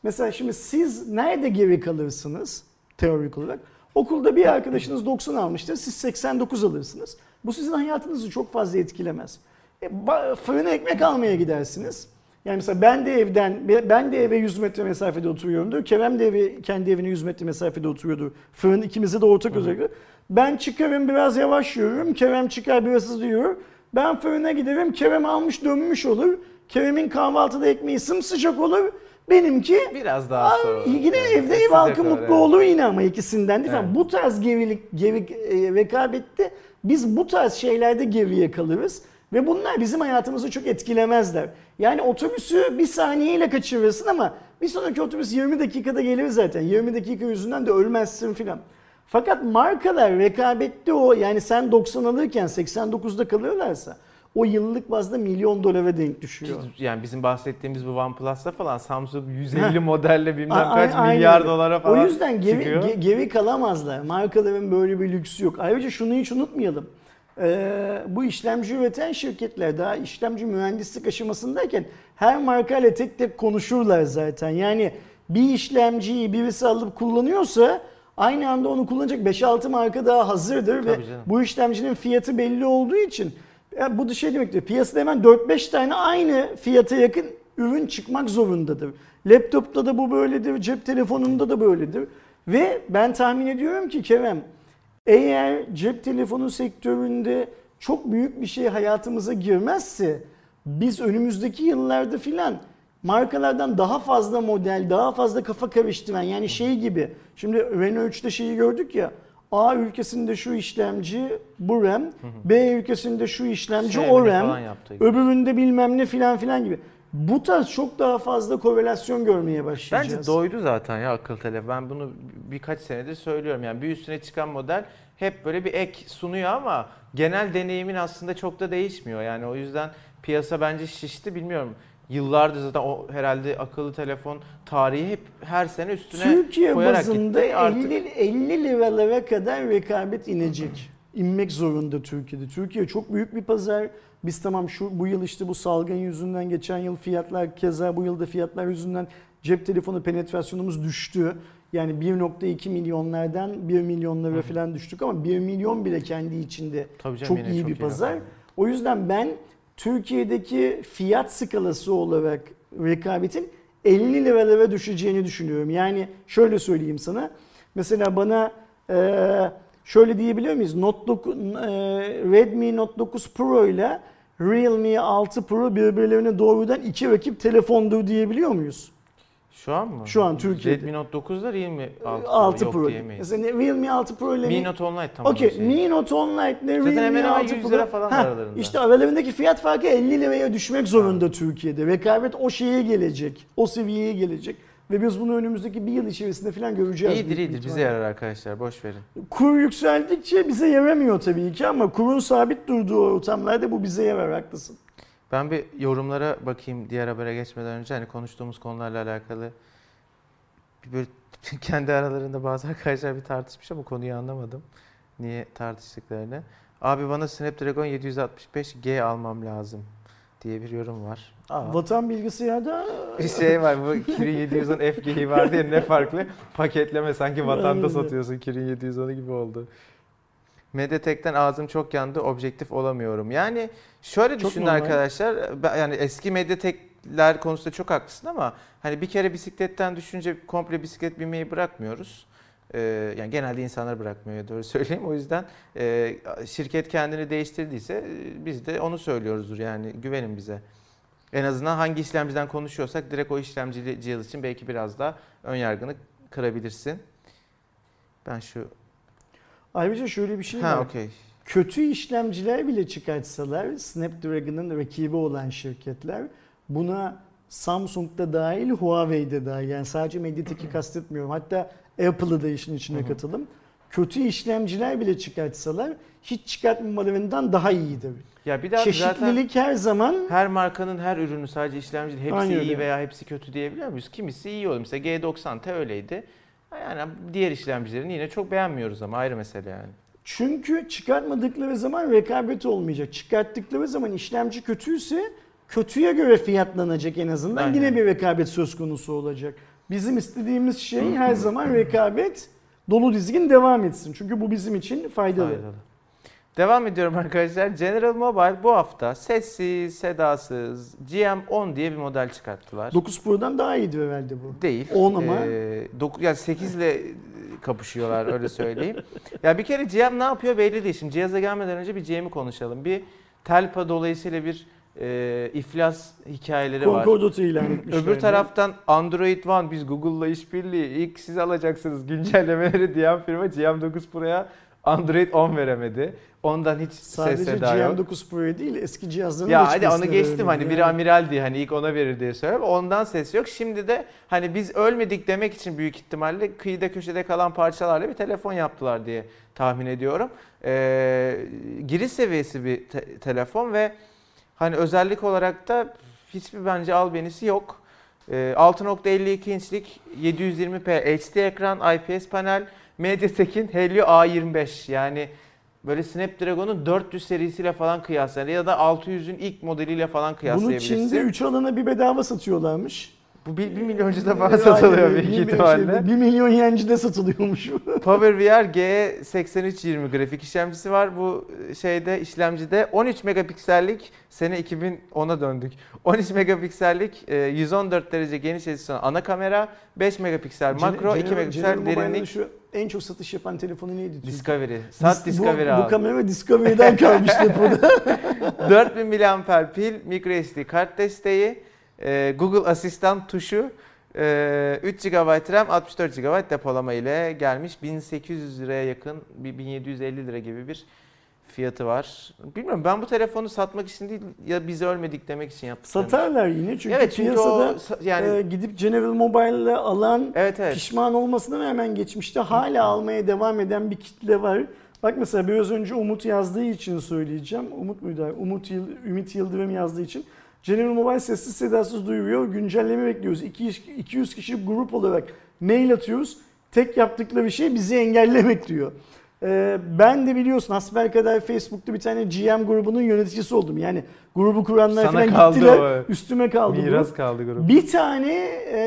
mesela şimdi siz nerede geri kalırsınız teorik olarak? Okulda bir arkadaşınız 90 almıştır, siz 89 alırsınız. Bu sizin hayatınızı çok fazla etkilemez. E, fırına ekmek almaya gidersiniz. Yani mesela ben de evden, ben de eve 100 metre mesafede oturuyorumdur. Kerem de evi, kendi evine 100 metre mesafede oturuyordur. Fırın ikimize de ortak özellikle. Ben çıkarım biraz yavaş yürürüm. Kerem çıkar biraz hızlı yürür. Ben fırına giderim. Kerem almış dönmüş olur. Kerem'in kahvaltıda ekmeği sımsıcak olur. Benimki biraz daha Aa, sonra. yine Evet, evde ev halkı mutlu olur yine ama ikisinden değil. Evet. Bu tarz gerilik, geri, e, rekabette biz bu tarz şeylerde geriye kalırız. Ve bunlar bizim hayatımızı çok etkilemezler. Yani otobüsü bir saniyeyle kaçırırsın ama bir sonraki otobüs 20 dakikada gelir zaten. 20 dakika yüzünden de ölmezsin filan. Fakat markalar rekabette o yani sen 90 alırken 89'da kalıyorlarsa o yıllık bazda milyon dolara denk düşüyor. Yani bizim bahsettiğimiz bu OnePlus'ta falan Samsung 150 modelle bilmem A- kaç a- milyar dolara O falan yüzden geri, ge- geri kalamazlar. Markaların böyle bir lüksü yok. Ayrıca şunu hiç unutmayalım. Ee, bu işlemci üreten şirketler daha işlemci mühendislik aşamasındayken her markayla tek tek konuşurlar zaten. Yani bir işlemciyi birisi alıp kullanıyorsa aynı anda onu kullanacak 5-6 marka daha hazırdır ve Tabii canım. bu işlemcinin fiyatı belli olduğu için ya bu da şey demektir. Piyasada hemen 4-5 tane aynı fiyata yakın ürün çıkmak zorundadır. Laptopta da bu böyledir, cep telefonunda da böyledir. Ve ben tahmin ediyorum ki Kerem, eğer cep telefonu sektöründe çok büyük bir şey hayatımıza girmezse biz önümüzdeki yıllarda filan markalardan daha fazla model, daha fazla kafa karıştıran yani şey gibi. Şimdi Renault 3'te şeyi gördük ya. A ülkesinde şu işlemci bu RAM, B ülkesinde şu işlemci Xiaomi o RAM, öbüründe bilmem ne filan filan gibi. Bu tarz çok daha fazla korelasyon görmeye başlayacağız. Bence doydu zaten ya akıl telefon. Ben bunu birkaç senedir söylüyorum. Yani bir üstüne çıkan model hep böyle bir ek sunuyor ama genel deneyimin aslında çok da değişmiyor. Yani o yüzden piyasa bence şişti bilmiyorum. Yıllardır zaten o herhalde akıllı telefon tarihi hep her sene üstüne Türkiye koyarak bazında gitti. Artık 50, 50 liralara kadar rekabet inecek. İnmek zorunda Türkiye'de. Türkiye çok büyük bir pazar. Biz tamam şu bu yıl işte bu salgın yüzünden geçen yıl fiyatlar keza bu yılda fiyatlar yüzünden cep telefonu penetrasyonumuz düştü. Yani 1.2 milyonlardan 1 milyonlara falan düştük ama 1 milyon bile kendi içinde Tabii canım, çok iyi çok bir iyi pazar. rakam. O yüzden ben Türkiye'deki fiyat skalası olarak rekabetin 50 liralara düşeceğini düşünüyorum. Yani şöyle söyleyeyim sana. Mesela bana eee, şöyle diyebiliyor muyuz? Note 9, eee, Redmi Note 9 Pro ile Realme 6 Pro birbirlerine doğrudan iki rakip telefondur diyebiliyor muyuz? Şu an mı? Şu an Türkiye'de. Redmi Note 9'da Realme 6, 6 yok Pro. diyemeyiz. Mesela Realme 6 Pro ile Mi Note Online tam Okey, şeyi. Mi Note Online ile Realme hemen 6 100 Pro. lira falan Heh, aralarında. İşte aralarındaki fiyat farkı 50 liraya düşmek zorunda Türkiye'de. Rekabet o şeye gelecek. O seviyeye gelecek. Ve biz bunu önümüzdeki bir yıl içerisinde falan göreceğiz. İyidir iyidir bize ihtimalle. yarar arkadaşlar boş verin. Kur yükseldikçe bize yaramıyor tabii ki ama kurun sabit durduğu ortamlarda bu bize yarar haklısın. Ben bir yorumlara bakayım diğer habere geçmeden önce hani konuştuğumuz konularla alakalı bir böyle [LAUGHS] kendi aralarında bazı arkadaşlar bir tartışmış ama konuyu anlamadım. Niye tartıştıklarını. Abi bana Snapdragon 765G almam lazım diye bir yorum var. Aa. Vatan bilgisayarda Bir şey var bu Kirin 710 FG'yi vardı ya ne farklı? Paketleme sanki vatanda satıyorsun Kirin 710'u gibi oldu. Mediatek'ten ağzım çok yandı, objektif olamıyorum. Yani şöyle Çok düşünün normal. arkadaşlar. Yani eski Mediatek'ler konusunda çok haklısın ama hani bir kere bisikletten düşünce komple bisiklet binmeyi bırakmıyoruz. Ee, yani genelde insanlar bırakmıyor doğru söyleyeyim. O yüzden e, şirket kendini değiştirdiyse e, biz de onu söylüyoruzdur yani güvenin bize. En azından hangi işlemciden konuşuyorsak direkt o işlemci cihaz için belki biraz daha ön yargını kırabilirsin. Ben şu... ayrıca şöyle bir şey Ha var. okey. kötü işlemciler bile çıkartsalar Snapdragon'ın rakibi olan şirketler buna Samsung'da dahil Huawei'de dahil yani sadece Mediatek'i [CLEARS THROAT] kastetmiyorum hatta Apple'ı da işin içine katalım. Kötü işlemciler bile çıkartsalar hiç çıkartmamalarından daha iyidir. Ya bir daha zaten Çeşitlilik her zaman her markanın her ürünü sadece işlemci değil, hepsi Aynen iyi öyle. veya hepsi kötü diyebiliyor muyuz? Kimisi iyi oluyor. Mesela G90T öyleydi. Yani diğer işlemcilerini yine çok beğenmiyoruz ama ayrı mesele yani. çünkü çıkartmadıkları zaman rekabet olmayacak. Çıkarttıkları zaman işlemci kötüyse kötüye göre fiyatlanacak en azından. Aynen. Yine bir rekabet söz konusu olacak. Bizim istediğimiz şey her [CLEARS THROAT] zaman rekabet dolu dizgin devam etsin. Çünkü bu bizim için faydalı. Faydalı. Devam ediyorum arkadaşlar. General Mobile bu hafta sessiz, sedasız GM10 diye bir model çıkarttılar. 9 Pro'dan daha iyiydi herhalde bu. Değil. 10 ama. Ee, doku- yani 8 ile kapışıyorlar öyle söyleyeyim. [LAUGHS] ya bir kere GM ne yapıyor belli değil. Şimdi cihaza gelmeden önce bir GM'i konuşalım. Bir Telpa dolayısıyla bir e, iflas hikayeleri var. Concordot'u ilan etmişler. Öbür taraftan Android One biz Google'la işbirliği ilk siz alacaksınız güncellemeleri diyen firma GM9 Pro'ya Android 10 veremedi. Ondan hiç ses Sadece seda yok. GM9 Pro'ya değil eski cihazların Ya hadi onu geçtim hani Yani amiraldi hani ilk ona verir diye söylüyorum. Ondan ses yok. Şimdi de hani biz ölmedik demek için büyük ihtimalle kıyıda köşede kalan parçalarla bir telefon yaptılar diye tahmin ediyorum. Ee, giriş seviyesi bir te- telefon ve Hani özellik olarak da hiçbir bence albenisi yok. Ee, 6.52 inçlik 720p HD ekran, IPS panel, MediaTek'in Helio A25 yani böyle Snapdragon'un 400 serisiyle falan kıyaslanır ya da 600'ün ilk modeliyle falan Bunu kıyaslayabilirsin. Çin'de 3 alana bir bedava satıyorlarmış. Bu 1 milyoncuda falan satılıyor büyük ihtimalle. 1 milyon yencide satılıyormuş. [LAUGHS] PowerVR G8320 grafik işlemcisi var. Bu şeyde işlemcide 13 megapiksellik sene 2010'a döndük. 13 megapiksellik e, 114 derece geniş açısından ana kamera, 5 megapiksel makro, 2 megapiksel derinlik Şu en çok satış yapan telefonu neydi? Discovery. Sat Dis- Discovery bu, abi. bu kamera Discovery'den kalmış [LAUGHS] depoda. 4000 mAh pil, microSD kart desteği, e, Google Asistan tuşu, e, 3 GB RAM, 64 GB depolama ile gelmiş. 1800 liraya yakın, bir 1750 lira gibi bir fiyatı var. Bilmiyorum ben bu telefonu satmak için değil ya biz ölmedik demek için yaptım. Satarlar yine çünkü, Evet çünkü piyasada o yani e, gidip General Mobile'le alan evet evet. pişman olmasına rağmen geçmişte hala almaya devam eden bir kitle var. Bak mesela biraz önce Umut yazdığı için söyleyeceğim. Umut muydu? Umut Yıl, Ümit Yıldırım yazdığı için. General Mobile sessiz sedasız duyuruyor. Güncelleme bekliyoruz. 200, 200 kişi grup olarak mail atıyoruz. Tek yaptıkları şey bizi engellemek diyor. Ee, ben de biliyorsun hasbelkader Facebook'ta bir tane GM grubunun yöneticisi oldum. Yani grubu kuranlar Sana falan kaldı gittiler. o. Üstüme kaldı bu. Miras kaldı grup. Bir tane e,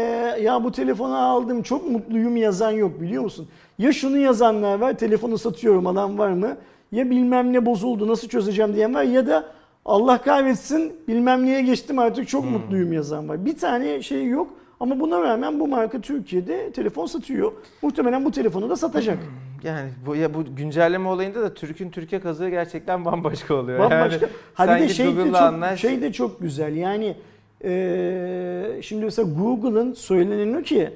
ya bu telefonu aldım çok mutluyum yazan yok biliyor musun? Ya şunu yazanlar var telefonu satıyorum alan var mı? Ya bilmem ne bozuldu nasıl çözeceğim diyen var ya da Allah kahretsin bilmem neye geçtim artık çok Hmm. mutluyum yazan var. Bir tane şey yok ama buna rağmen bu marka Türkiye'de telefon satıyor. Muhtemelen bu telefonu da satacak. Yani bu ya bu güncelleme olayında da Türk'ün Türkiye kazığı gerçekten bambaşka oluyor. Bambaşka. Yani Ha sen bir de şey de, çok, anlaş. şey de çok güzel. Yani eee, şimdi mesela Google'ın söylenen o ki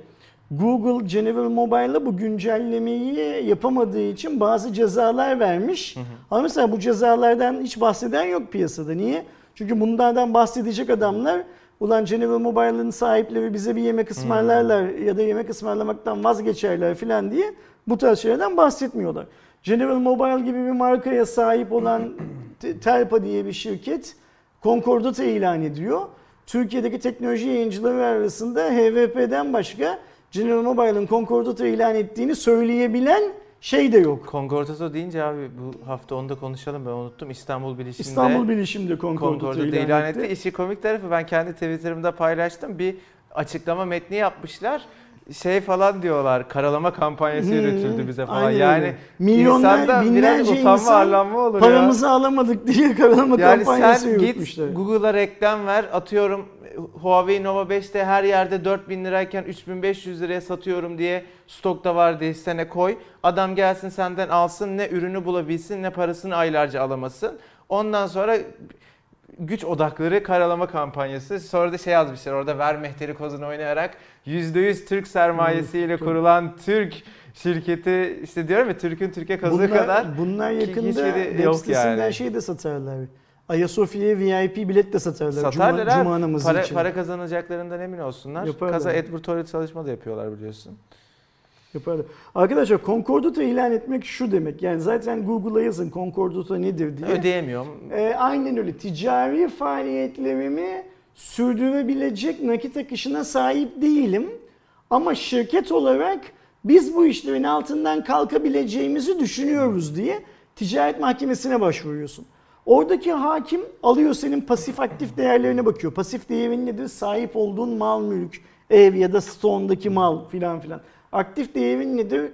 Google General Mobile'la bu güncellemeyi yapamadığı için bazı cezalar vermiş. Ama mesela bu cezalardan hiç bahseden yok piyasada. Niye? Çünkü bunlardan bahsedecek adamlar ulan General Mobile'ın sahipleri bize bir yemek ısmarlarlar ya da yemek ısmarlamaktan vazgeçerler falan diye bu tarz şeylerden bahsetmiyorlar. General Mobile gibi bir markaya sahip olan [CLEARS THROAT] Te- Telpa diye bir şirket Concordat'ı ilan ediyor. Türkiye'deki teknoloji yayıncıları arasında HVP'den başka General Mobile'ın Concordat'ı ilan ettiğini söyleyebilen şey de yok. Concordato deyince abi bu hafta onu da konuşalım ben unuttum. İstanbul Bilişim'de İstanbul Bilişim'de Concordat'ı Concordat'ı ilan, ilan etti. etti. İşi komik tarafı ben kendi Twitter'ımda paylaştım. Bir açıklama metni yapmışlar. Şey falan diyorlar. Karalama kampanyası Hmm, yürütüldü bize falan. aynen yani öyle. Milyonlar, insanda biraz binlerce utanma insan arlanma olur ya. Paramızı alamadık diye karalama Yani kampanyası sen yürütmüşler. git Google'a reklam ver. Atıyorum Huawei Nova 5'te her yerde 4000 lirayken 3500 liraya satıyorum diye stokta var diye sene koy. Adam gelsin senden alsın ne ürünü bulabilsin ne parasını aylarca alamasın. Ondan sonra güç odakları karalama kampanyası. Sonra da şey yazmışlar orada ver mehteri kozunu oynayarak %100 Türk sermayesiyle kurulan Türk şirketi işte diyorum ya Türk'ün Türkiye kazığı bunlar, kadar bunlar yakında web sitesinden yani. şey de satarlar. Ayasofya'ya VIP bilet de satarlar. Satarlar Cuma. Cuma namazı para, için. para kazanacaklarından emin olsunlar. Yaparlar. Kaza advertorial çalışma da yapıyorlar biliyorsun. Yaparlar. Arkadaşlar Concordat'ı ilan etmek şu demek. Yani zaten Google'a yazın Concordat'a nedir diye. Ödeyemiyorum. Ee, aynen öyle. Ticari faaliyetlerimi sürdürebilecek nakit akışına sahip değilim. Ama şirket olarak biz bu işlerin altından kalkabileceğimizi düşünüyoruz diye ticaret mahkemesine başvuruyorsun. Oradaki hakim alıyor senin pasif aktif değerlerine bakıyor. Pasif değerin nedir? Sahip olduğun mal mülk, ev ya da stoğundaki mal filan filan. Aktif değerin nedir?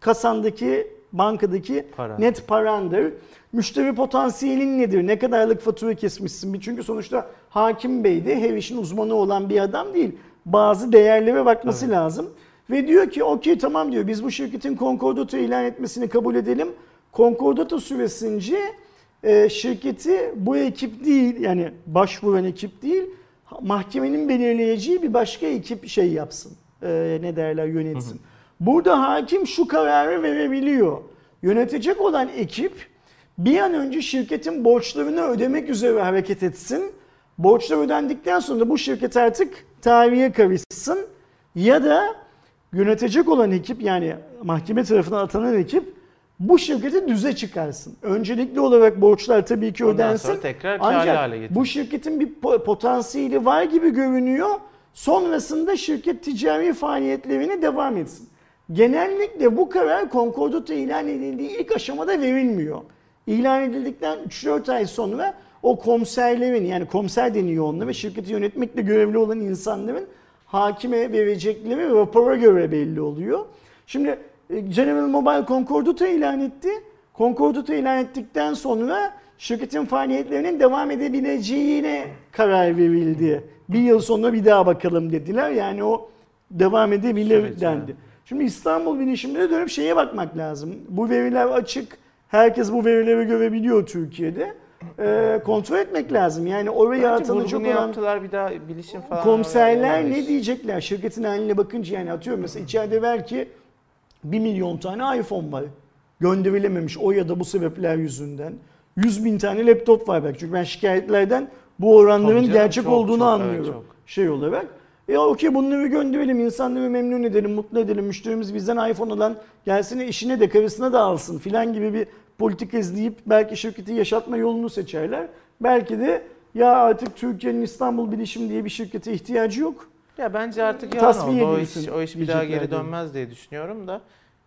Kasandaki, bankadaki Para. net parandır. Müşteri potansiyelin nedir? Ne kadarlık fatura kesmişsin? Çünkü sonuçta hakim bey de her işin uzmanı olan bir adam değil. Bazı değerlere bakması lazım. Ve diyor ki okey tamam diyor biz bu şirketin Concordat'ı ilan etmesini kabul edelim. Concordato süresince e, şirketi bu ekip değil yani başvuran ekip değil mahkemenin belirleyeceği bir başka ekip şey yapsın. E, ne derler yönetsin. Burada hakim şu kararı verebiliyor. Yönetecek olan ekip bir an önce şirketin borçlarını ödemek üzere hareket etsin. Borçlar ödendikten sonra bu şirket artık tarihe karışsın. Ya da yönetecek olan ekip yani mahkeme tarafından atanan ekip bu şirketi düze çıkarsın. Öncelikli olarak borçlar tabii ki Ondan ödensin. sonra tekrar hale Ancak getirir. bu şirketin bir po- potansiyeli var gibi görünüyor. Sonrasında şirket ticari faaliyetlerini devam etsin. Genellikle bu karar konkordato ilan edildiği ilk aşamada verilmiyor. İlan edildikten 3-4 ay sonra o komiserlerin yani komiser deniyor onlara şirketi yönetmekle görevli olan insanların hakime verecekleri rapora göre belli oluyor. Şimdi e, General Mobile Concordato ilan etti. Concordato ilan ettikten sonra şirketin faaliyetlerinin devam edebileceğine karar verildi. Bir yıl sonra bir daha bakalım dediler. Yani o devam edebilir Süreci, dendi. Şimdi İstanbul bilişimde dönüp şeye bakmak lazım. Bu veriler açık. Herkes bu verileri görebiliyor Türkiye'de. Ee, kontrol etmek lazım. Yani oraya Bence atılacak olan yaptılar bir daha bilişim falan. komiserler ne diyecekler? Şirketin haline bakınca yani atıyorum mesela içeride belki 1 milyon tane iPhone var. Gönderilememiş o ya da bu sebepler yüzünden. 100 bin tane laptop var belki. Çünkü ben şikayetlerden bu oranların canım, gerçek çok, olduğunu çok, evet, anlıyorum. çok. Şey olarak. E okey bunları gönderelim, insanları memnun edelim, mutlu edelim. Müşterimiz bizden iPhone alan gelsin işine de karısına da alsın filan gibi bir politika izleyip belki şirketi yaşatma yolunu seçerler. Belki de ya artık Türkiye'nin İstanbul Bilişim diye bir şirkete ihtiyacı yok. Ya bence artık yalan oldu. O iş, o iş bir daha geri dönmez diye düşünüyorum da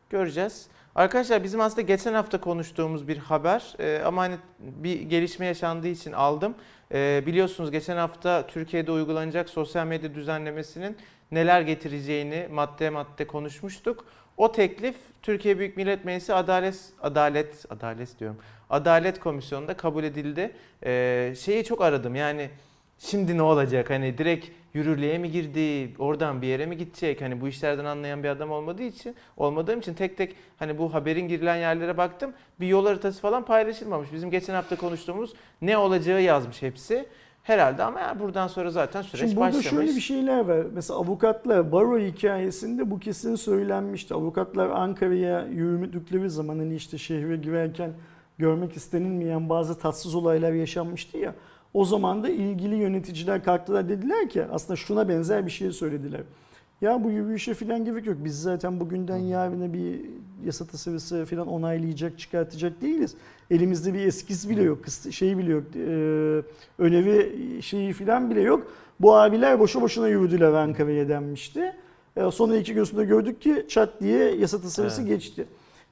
göreceğiz. Arkadaşlar bizim aslında geçen hafta konuştuğumuz bir haber Ee, ama hani bir gelişme yaşandığı için aldım. Ee, biliyorsunuz geçen hafta Türkiye'de uygulanacak sosyal medya düzenlemesinin neler getireceğini madde madde konuşmuştuk. O teklif Türkiye Büyük Millet Meclisi Adalet Adalet Adalet diyorum. Adalet Komisyonu'nda kabul edildi. Ee, şeyi çok aradım yani şimdi ne olacak? Hani direkt yürürlüğe mi girdi? Oradan bir yere mi gidecek? Hani bu işlerden anlayan bir adam olmadığı için, olmadığım için tek tek hani bu haberin girilen yerlere baktım. Bir yol haritası falan paylaşılmamış. Bizim geçen hafta konuştuğumuz ne olacağı yazmış hepsi. Herhalde ama ya buradan sonra zaten süreç Şimdi burada başlamış. şöyle bir şeyler var. Mesela avukatlar baro hikayesinde bu kesin söylenmişti. Avukatlar Ankara'ya yürüdükleri zaman hani işte şehre girerken görmek istenilmeyen bazı tatsız olaylar yaşanmıştı ya. O zaman da ilgili yöneticiler kalktılar dediler ki aslında şuna benzer bir şey söylediler. Ya bu yürüyüşe falan gerek yok. Biz zaten bugünden yarına bir yasa tasarısı falan onaylayacak, çıkartacak değiliz. Elimizde bir eskiz bile yok, şey bile yok, e, öneri şeyi falan bile yok. Bu abiler boşu boşuna yürüdüler Ankara'ya denmişti. E, Sonra iki gün sonra gördük ki çat diye yasa tasarısı Evet. geçti.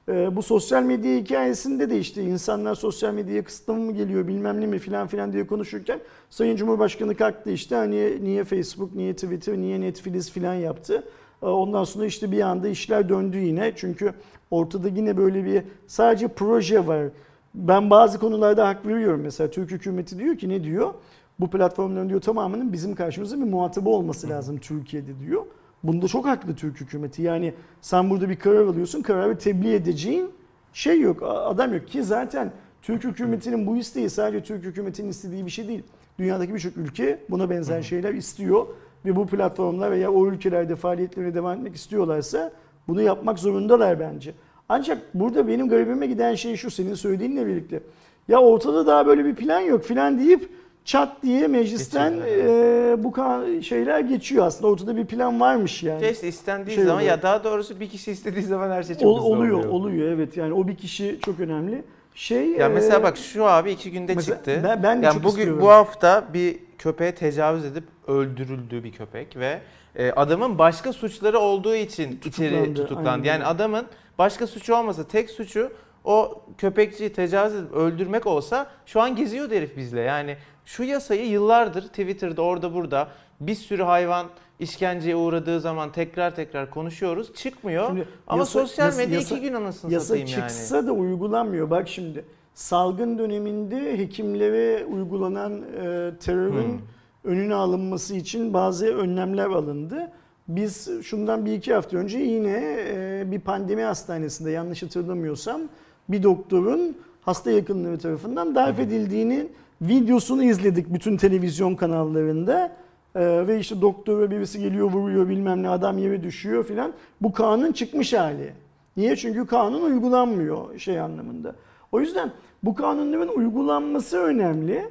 E, Bu sosyal medya hikayesinde de işte insanlar sosyal medyaya kısıtlama mı geliyor bilmem ne mi filan filan diye konuşurken Sayın Cumhurbaşkanı kalktı işte hani niye Facebook, niye Twitter, niye Netflix filan yaptı. E, Ondan sonra işte bir anda işler döndü yine. Çünkü ortada yine böyle bir sadece proje var. Ben bazı konularda hak veriyorum. Mesela Türk hükümeti diyor ki ne diyor? Bu platformların diyor tamamının bizim karşımızda bir muhatabı olması lazım Türkiye'de diyor. Bunda çok haklı Türk hükümeti. Yani sen burada bir karar alıyorsun, kararı tebliğ edeceğin şey yok, adam yok ki zaten Türk hükümetinin bu isteği sadece Türk hükümetinin istediği bir şey değil. Dünyadaki birçok ülke buna benzer şeyler istiyor ve bu platformlar veya o ülkelerde faaliyetlerine devam etmek istiyorlarsa bunu yapmak zorundalar bence. Ancak burada benim garibime giden şey şu senin söylediğinle birlikte. Ya ortada daha böyle bir plan yok filan deyip çat diye meclisten e, bu şeyler geçiyor aslında. Ortada bir plan varmış yani. Ya işte istendiği Şey zaman oluyor. ya daha doğrusu bir kişi istediği zaman her şey çok Ol- hızlı oluyor, oluyor, evet. Yani o bir kişi çok önemli. Şey Ya mesela e, bak şu abi iki günde mesela çıktı. ben- ben de yani çok bugün istiyorum. bu hafta bir köpeğe tecavüz edip öldürüldü bir köpek ve e, adamın başka suçları olduğu için içeri Tutuklandı, tutuklandı. aynen Yani adamın başka suçu olmasa tek suçu o köpekçiyi tecavüz edip öldürmek olsa şu an geziyor herif bizle. Yani şu yasayı yıllardır Twitter'da orada burada bir sürü hayvan işkenceye uğradığı zaman tekrar tekrar konuşuyoruz. Çıkmıyor. Şimdi Ama yasa- sosyal yasa- medya yasa- iki gün anasını Yasa satayım yani. çıksa da uygulanmıyor. Bak şimdi salgın döneminde hekimlere uygulanan e, terörün Hmm. önüne alınması için bazı önlemler alındı. Biz şundan bir iki hafta önce yine e, bir pandemi hastanesinde yanlış hatırlamıyorsam bir doktorun hasta yakınları tarafından darp edildiğini videosunu izledik bütün televizyon kanallarında. Ee, ve işte doktora birisi geliyor vuruyor bilmem ne adam yere düşüyor filan. Bu kanun çıkmış hali. Niye? Çünkü kanun uygulanmıyor şey anlamında. O yüzden bu kanunların uygulanması önemli.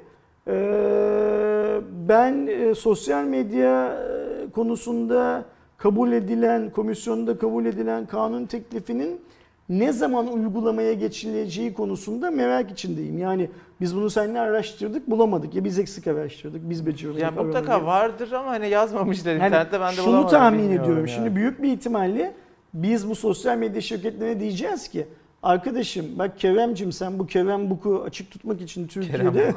Ee, ben e, sosyal medya e, konusunda kabul edilen, komisyonda kabul edilen kanun teklifinin ne zaman uygulamaya geçileceği konusunda merak içindeyim. Yani biz bunu seninle araştırdık bulamadık. Ya biz eksik araştırdık, biz beceriyoruz. Yani mutlaka vardır ama hani yazmamışlar Yani internette ben de şunu bulamadım. tahmin bilmiyorum ediyorum. yani. Şimdi büyük bir ihtimalle biz bu sosyal medya şirketlerine diyeceğiz ki arkadaşım bak Kerem'cim sen bu Kerem Book'u açık tutmak için Türkiye'de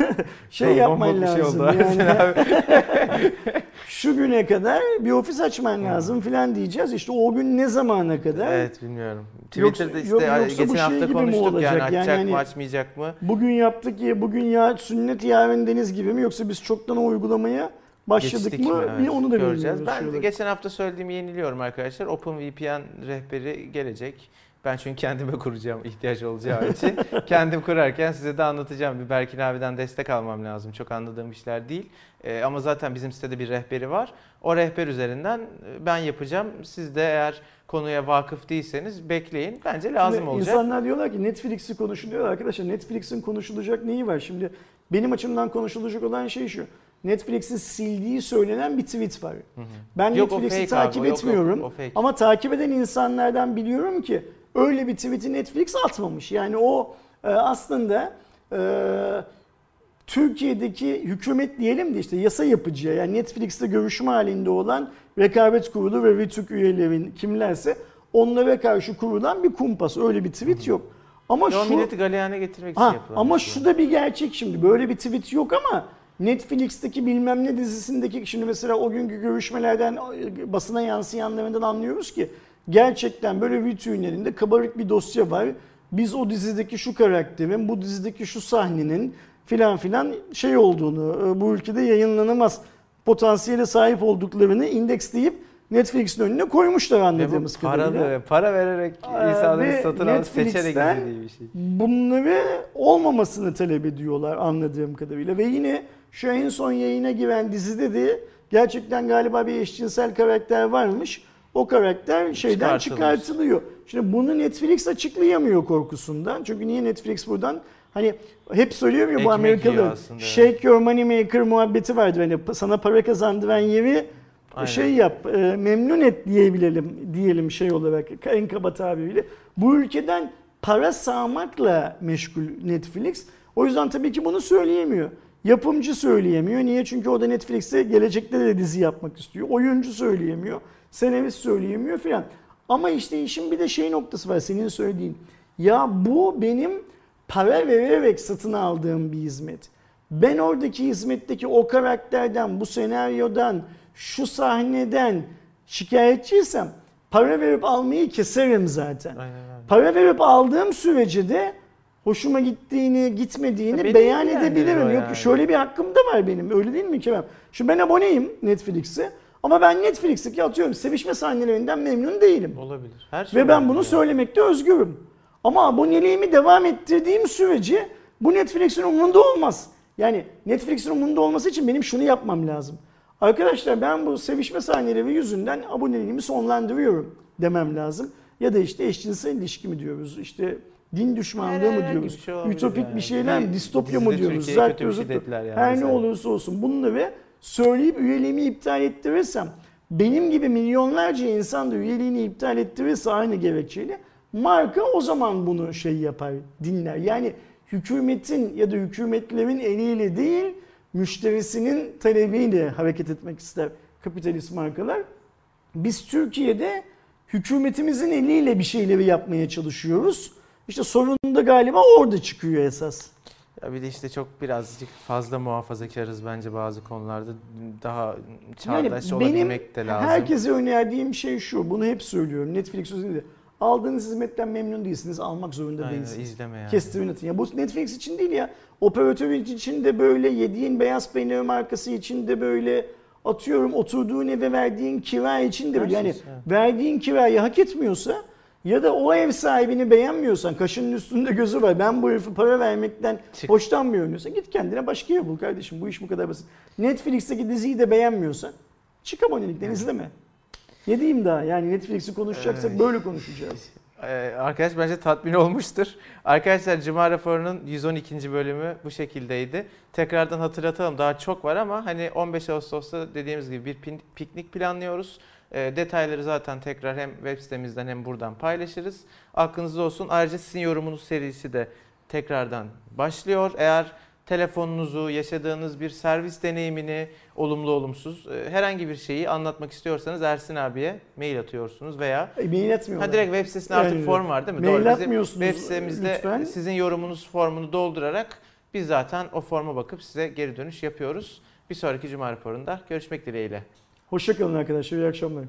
[LAUGHS] şey yapman bir şey lazım. oldu yani. [LAUGHS] [LAUGHS] şu güne kadar bir ofis açman lazım filan diyeceğiz. İşte o gün ne zamana kadar? Evet bilmiyorum. Yoksa- Twitter'da işte yok- yoksa geçen şey hafta mi konuştuk olacak? yani Yani açacak hani- mı açmayacak mı? Bugün yaptık ya bugün ya sünnet yarın deniz gibi mi yoksa biz çoktan o uygulamaya başladık Geçtik mı? mi? Evet, onu da göreceğiz. Ben geçen hafta söylediğimi yeniliyorum arkadaşlar. OpenVPN rehberi gelecek. Ben çünkü kendime kuracağım ihtiyaç olacağı için. [LAUGHS] Kendim kurarken size de anlatacağım. Bir Berkin abiden destek almam lazım. Çok anladığım işler değil. Ee, ama zaten bizim sitede bir rehberi var. O rehber üzerinden e, ben yapacağım. Siz de eğer konuya vakıf değilseniz bekleyin. Bence lazım Şimdi olacak. İnsanlar diyorlar ki Netflix'i konuşuluyor. Arkadaşlar Netflix'in konuşulacak neyi var? Şimdi benim açımdan konuşulacak olan şey şu. Netflix'in sildiği söylenen bir tweet var. Hı hı. Ben Yok, Netflix'i abi, takip yok, etmiyorum. o fake. Ama takip eden insanlardan biliyorum ki öyle bir tweet'i Netflix atmamış. Yani o e, aslında e, Türkiye'deki hükümet diyelim de işte yasa yapıcıya yani Netflix'te görüşme halinde olan rekabet kurulu ve RTÜK üyelerin kimlerse onlara karşı kurulan bir kumpas. Öyle bir tweet yok. Ama şu milleti galeyana getirmek için Ha, yapılan ama şey. şu da bir gerçek şimdi. Böyle bir tweet yok ama Netflix'teki bilmem ne dizisindeki şimdi mesela o günkü görüşmelerden basına yansıyanlarından anlıyoruz ki gerçekten böyle vitrinlerinde kabarık bir dosya var. Biz o dizideki şu karakterin, bu dizideki şu sahnenin filan filan şey olduğunu, e, bu ülkede yayınlanamaz potansiyele sahip olduklarını indeksleyip Netflix'in önüne koymuşlar anladığımız kadarıyla. paralı, para vererek Ee, insanları ve satın alıp seçerek izlediği bir şey. bunları olmamasını talep ediyorlar anladığım kadarıyla. Ve yine şu en son yayına giren dizide de gerçekten galiba bir eşcinsel karakter varmış. O karakter şeyden çıkartılıyor. Şimdi bunu Netflix açıklayamıyor korkusundan. Çünkü niye Netflix buradan hani hep söylüyorum ya bu Amerikalı shake your money maker muhabbeti vardır. Hani sana para kazandıran yeri Aynen. şey yap, e, memnun et diyebilelim diyelim şey olarak en kaba tabiriyle. Bu ülkeden para sağmakla meşgul Netflix. O yüzden tabii ki bunu söyleyemiyor. Yapımcı söyleyemiyor. Niye? Çünkü o da Netflix'e gelecekte de dizi yapmak istiyor. Oyuncu söyleyemiyor. Senarist söyleyemiyor filan. Ama işte işin bir de şey noktası var senin söylediğin. Ya bu benim para vererek satın aldığım bir hizmet. Ben oradaki hizmetteki o karakterden, bu senaryodan, şu sahneden şikayetçiysem para verip almayı keserim zaten. Aynen öyle. Para verip aldığım sürece de hoşuma gittiğini, gitmediğini benim beyan edebilirim. Yok yani. şöyle bir hakkım da var benim. Öyle değil mi Kerem? Şu ben aboneyim Netflix'e. Ama ben Netflix'teki atıyorum sevişme sahnelerinden memnun değilim. Olabilir. Her şey Ve ben bunu yani. söylemekte özgürüm. Ama aboneliğimi devam ettirdiğim sürece bu Netflix'in umurunda olmaz. Yani Netflix'in umurunda olması için benim şunu yapmam lazım. Arkadaşlar ben bu sevişme sahneleri yüzünden aboneliğimi sonlandırıyorum demem lazım. Ya da işte eşcinsel ilişki mi diyoruz, işte din düşmanlığı mı diyoruz, şey ütopik yani. bir şeyler mi, distopya mı diyoruz, zart şey diyoruz, yani her ne mesela. olursa olsun bunları söyleyip üyeliğimi iptal ettirirsem benim gibi milyonlarca insan da üyeliğini iptal ettirirse aynı gerekçeyle marka o zaman bunu şey yapar, dinler. Yani hükümetin ya da hükümetlerin eliyle değil, müşterisinin talebiyle hareket etmek ister kapitalist markalar. Biz Türkiye'de hükümetimizin eliyle bir şeyleri yapmaya çalışıyoruz. İşte sorun da galiba orada çıkıyor esas. Ya bir de işte çok birazcık fazla muhafazakarız bence bazı konularda. Daha çağdaş Yani benim olabilmek de lazım. herkese önerdiğim şey şu. Bunu hep söylüyorum. Netflix özelinde. Aldığınız hizmetten memnun değilsiniz. Almak zorunda Aynen, değilsiniz. izleme yani. Kestirin atın. Ya bu Netflix için değil ya. Operatör için de böyle, yediğin beyaz peynir markası için de böyle, atıyorum oturduğun eve verdiğin kira için de böyle. Yani şey, verdiğin kirayı hak etmiyorsa ya da o ev sahibini beğenmiyorsan, kaşının üstünde gözü var, ben bu herife para vermekten Çık. hoşlanmıyorum diyorsan git kendine başka ev bul kardeşim. Bu iş bu kadar basit. Netflix'teki diziyi de beğenmiyorsan çık abonelikten izleme. Ne diyeyim daha yani Netflix'i konuşacaksak Evet. böyle konuşacağız. Arkadaş bence tatmin olmuştur. Arkadaşlar Cuma raporunun 112. bölümü bu şekildeydi. Tekrardan hatırlatalım daha çok var ama hani 15 Ağustos'ta dediğimiz gibi bir piknik planlıyoruz. E, detayları zaten tekrar hem web sitemizden hem buradan paylaşırız. Aklınızda olsun. Ayrıca sizin yorumunuz serisi de tekrardan başlıyor. Eğer telefonunuzu, yaşadığınız bir servis deneyimini, olumlu olumsuz e, herhangi bir şeyi anlatmak istiyorsanız Ersin abiye mail atıyorsunuz veya E, mail etmiyorlar. ha direkt web sitesinde artık Yani, form var değil mi? mail Doğru. Bizim atmıyorsunuz web sitemizde lütfen. sizin yorumunuz formunu doldurarak biz zaten o forma bakıp size geri dönüş yapıyoruz. Bir sonraki cuma raporunda görüşmek dileğiyle. Hoşçakalın arkadaşlar. İyi akşamlar.